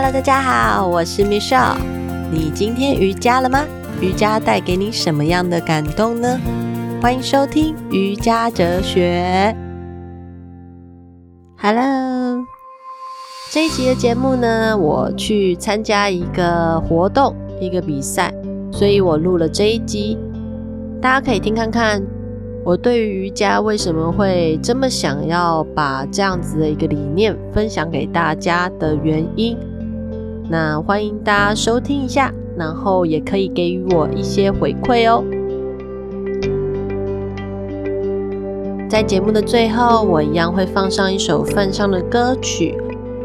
Hello，大家好，我是 Michelle。你今天瑜伽了吗？瑜伽带给你什么样的感动呢？欢迎收听瑜伽哲学。Hello，这一集的节目呢，我去参加一个活动，一个比赛，所以我录了这一集，大家可以听看看。我对于瑜伽为什么会这么想要把这样子的一个理念分享给大家的原因，那欢迎大家收听一下，然后也可以给予我一些回馈哦。在节目的最后，我一样会放上一首奉上的歌曲。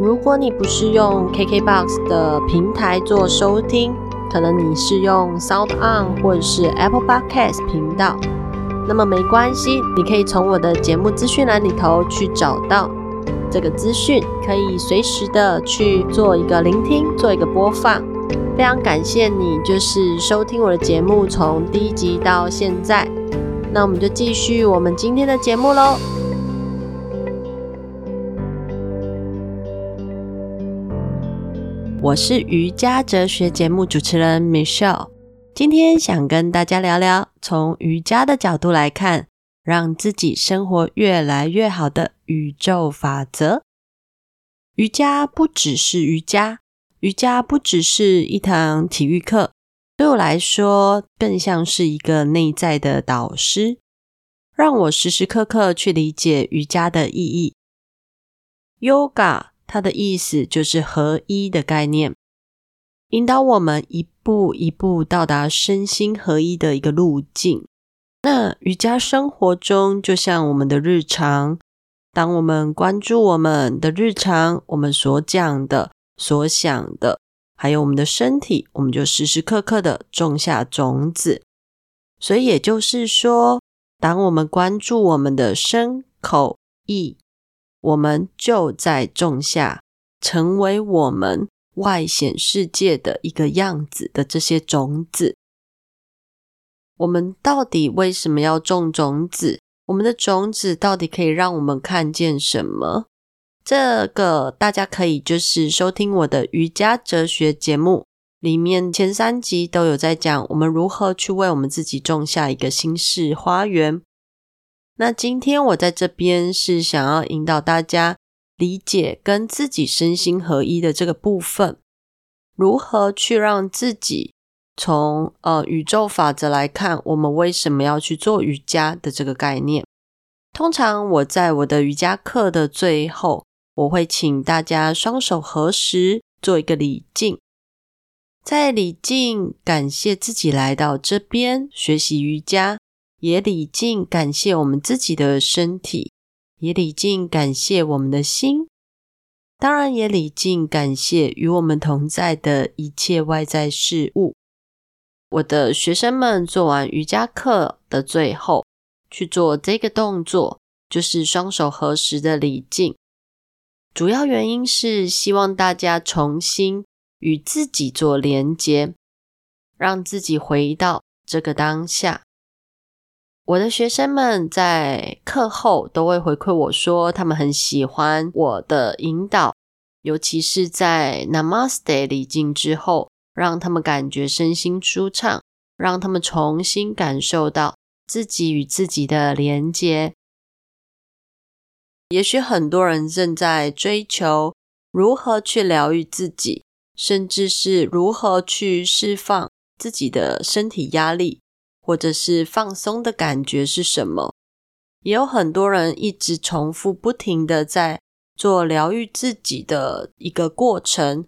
如果你不是用 KKBOX 的平台做收听，可能你是用 Sound On 或者是 Apple Podcast 频道。那么没关系，你可以从我的节目资讯栏里头去找到这个资讯，可以随时的去做一个聆听，做一个播放。非常感谢你，就是收听我的节目从第一集到现在。那我们就继续我们今天的节目喽。我是瑜伽哲学节目主持人 Michelle。今天想跟大家聊聊，从瑜伽的角度来看，让自己生活越来越好的宇宙法则。瑜伽不只是瑜伽，瑜伽不只是一堂体育课，对我来说，更像是一个内在的导师，让我时时刻刻去理解瑜伽的意义。Yoga，它的意思就是合一的概念。引导我们一步一步到达身心合一的一个路径。那瑜伽生活中就像我们的日常，当我们关注我们的日常，我们所讲的、所想的，还有我们的身体，我们就时时刻刻的种下种子。所以也就是说，当我们关注我们的身、口、意，我们就在种下，成为我们。外显世界的一个样子的这些种子，我们到底为什么要种种子？我们的种子到底可以让我们看见什么？这个大家可以就是收听我的瑜伽哲学节目，里面前三集都有在讲我们如何去为我们自己种下一个心式花园。那今天我在这边是想要引导大家。理解跟自己身心合一的这个部分，如何去让自己从呃宇宙法则来看，我们为什么要去做瑜伽的这个概念？通常我在我的瑜伽课的最后，我会请大家双手合十，做一个礼敬，在礼敬感谢自己来到这边学习瑜伽，也礼敬感谢我们自己的身体。也礼敬感谢我们的心，当然也礼敬感谢与我们同在的一切外在事物。我的学生们做完瑜伽课的最后，去做这个动作，就是双手合十的礼敬。主要原因是希望大家重新与自己做连接，让自己回到这个当下。我的学生们在课后都会回馈我说，他们很喜欢我的引导，尤其是在 Namaste 礼敬之后，让他们感觉身心舒畅，让他们重新感受到自己与自己的连接。也许很多人正在追求如何去疗愈自己，甚至是如何去释放自己的身体压力。或者是放松的感觉是什么？也有很多人一直重复不停的在做疗愈自己的一个过程。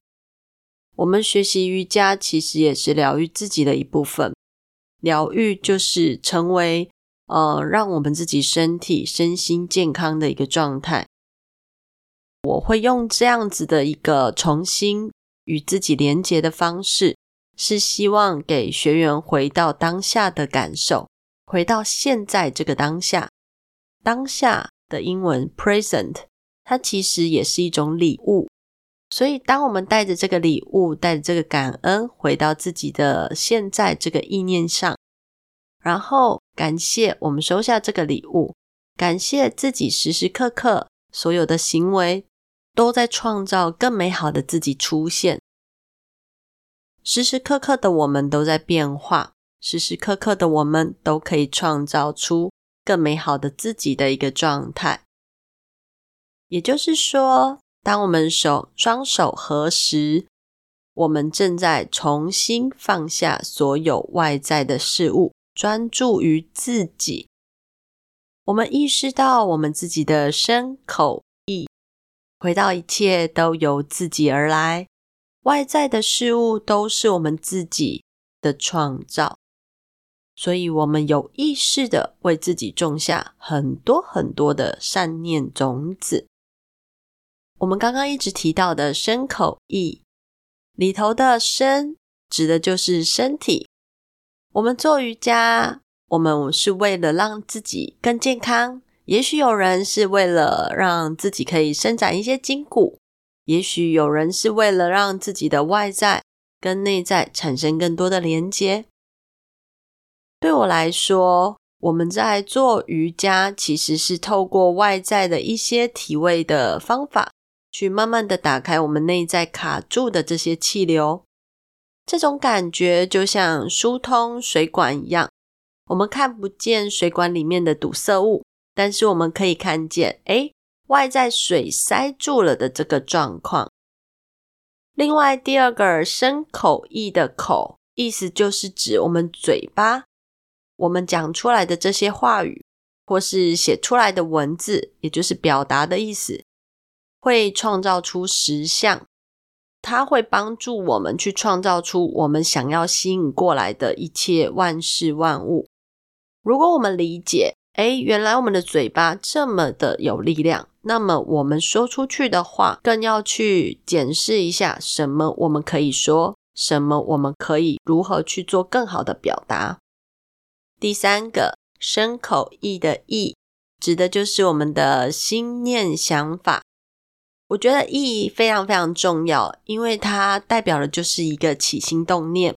我们学习瑜伽其实也是疗愈自己的一部分。疗愈就是成为呃，让我们自己身体身心健康的一个状态。我会用这样子的一个重新与自己连接的方式。是希望给学员回到当下的感受，回到现在这个当下。当下的英文 present，它其实也是一种礼物。所以，当我们带着这个礼物，带着这个感恩，回到自己的现在这个意念上，然后感谢我们收下这个礼物，感谢自己时时刻刻所有的行为，都在创造更美好的自己出现。时时刻刻的我们都在变化，时时刻刻的我们都可以创造出更美好的自己的一个状态。也就是说，当我们手双手合十，我们正在重新放下所有外在的事物，专注于自己。我们意识到我们自己的身口意，回到一切都由自己而来，外在的事物都是我们自己的创造。所以，我们有意识地为自己种下很多很多的善念种子。我们刚刚一直提到的身口意里头的身，指的就是身体。我们做瑜伽，我们是为了让自己更健康。也许有人是为了让自己可以伸展一些筋骨，也许有人是为了让自己的外在跟内在产生更多的连接。对我来说，我们在做瑜伽，其实是透过外在的一些体位的方法。去慢慢的打开我们内在卡住的这些气流，这种感觉就像疏通水管一样。我们看不见水管里面的堵塞物，但是我们可以看见，诶，外在水塞住了的这个状况。另外，第二个深口意的口，意思就是指我们嘴巴，我们讲出来的这些话语，或是写出来的文字，也就是表达的意思。会创造出实相，它会帮助我们去创造出我们想要吸引过来的一切万事万物。如果我们理解，诶，原来我们的嘴巴这么的有力量，那么我们说出去的话，更要去检视一下，什么我们可以说，什么我们可以如何去做更好的表达。第三个，身口意的意，指的就是我们的心念想法。我觉得意非常非常重要，因为它代表的就是一个起心动念。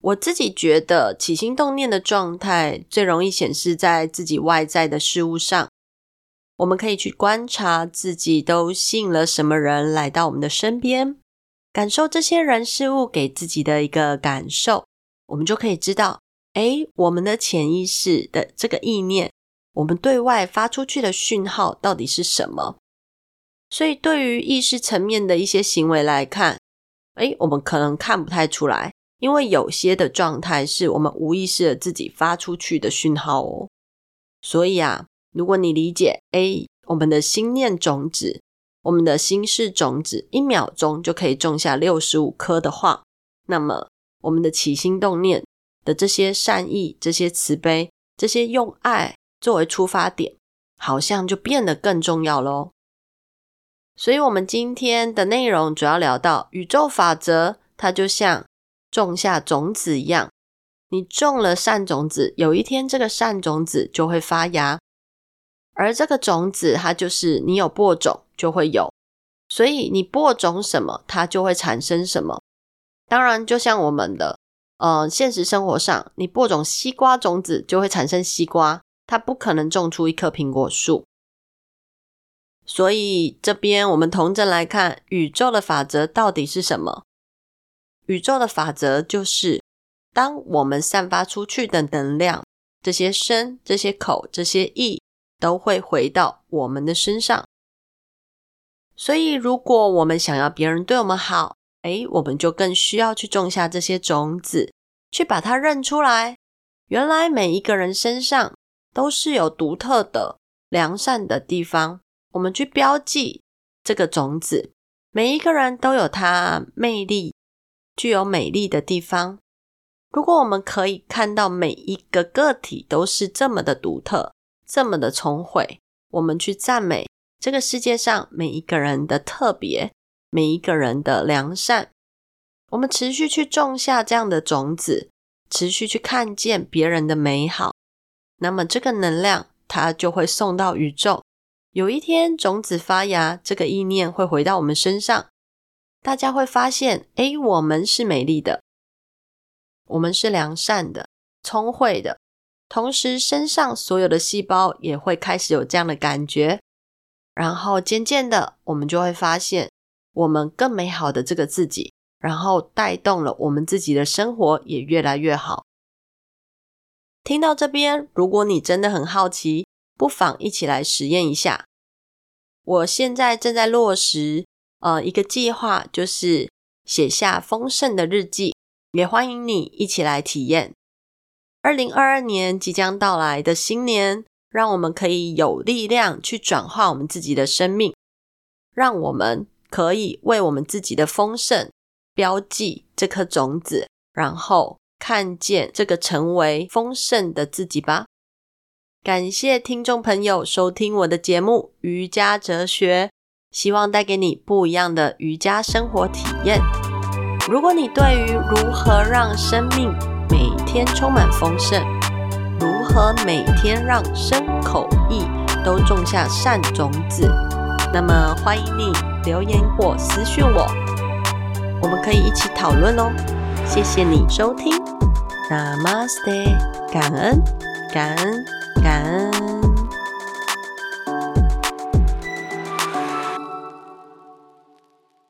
我自己觉得起心动念的状态最容易显示在自己外在的事物上。我们可以去观察自己都吸引了什么人来到我们的身边，感受这些人事物给自己的一个感受，我们就可以知道，诶，我们的潜意识的这个意念，我们对外发出去的讯号到底是什么？所以，对于意识层面的一些行为来看，诶，我们可能看不太出来，因为有些的状态是我们无意识的自己发出去的讯号哦。所以啊，如果你理解，诶，我们的心念种子，我们的心事种子，一秒钟就可以种下六十五颗的话，那么我们的起心动念的这些善意、这些慈悲、这些用爱作为出发点，好像就变得更重要喽。所以，我们今天的内容主要聊到宇宙法则，它就像种下种子一样。你种了善种子，有一天这个善种子就会发芽，而这个种子它就是你有播种就会有，所以你播种什么，它就会产生什么。当然，就像我们的呃现实生活上，你播种西瓜种子就会产生西瓜，它不可能种出一棵苹果树。所以这边我们统整来看，宇宙的法则到底是什么？宇宙的法则就是，当我们散发出去的能量，这些身、这些口、这些意，都会回到我们的身上。所以，如果我们想要别人对我们好，哎，我们就更需要去种下这些种子，去把它认出来。原来每一个人身上都是有独特的良善的地方。我们去标记这个种子，每一个人都有他魅力、具有美丽的地方。如果我们可以看到每一个个体都是这么的独特、这么的聪慧，我们去赞美这个世界上每一个人的特别、每一个人的良善，我们持续去种下这样的种子，持续去看见别人的美好，那么这个能量它就会送到宇宙。有一天，种子发芽，这个意念会回到我们身上，大家会发现，诶，我们是美丽的，我们是良善的、聪慧的，同时身上所有的细胞也会开始有这样的感觉。然后渐渐的，我们就会发现我们更美好的这个自己，然后带动了我们自己的生活也越来越好。听到这边，如果你真的很好奇，不妨一起来实验一下。我现在正在落实，呃，一个计划，就是写下丰盛的日记，也欢迎你一起来体验。二零二二年即将到来的新年，让我们可以有力量去转化我们自己的生命，让我们可以为我们自己的丰盛标记这颗种子，然后看见这个成为丰盛的自己吧。感谢听众朋友收听我的节目《瑜伽哲学》，希望带给你不一样的瑜伽生活体验。如果你对于如何让生命每天充满丰盛，如何每天让身口意都种下善种子？那么欢迎你留言或私讯我，我们可以一起讨论哦。谢谢你收听，Namaste，感恩，感恩，感恩。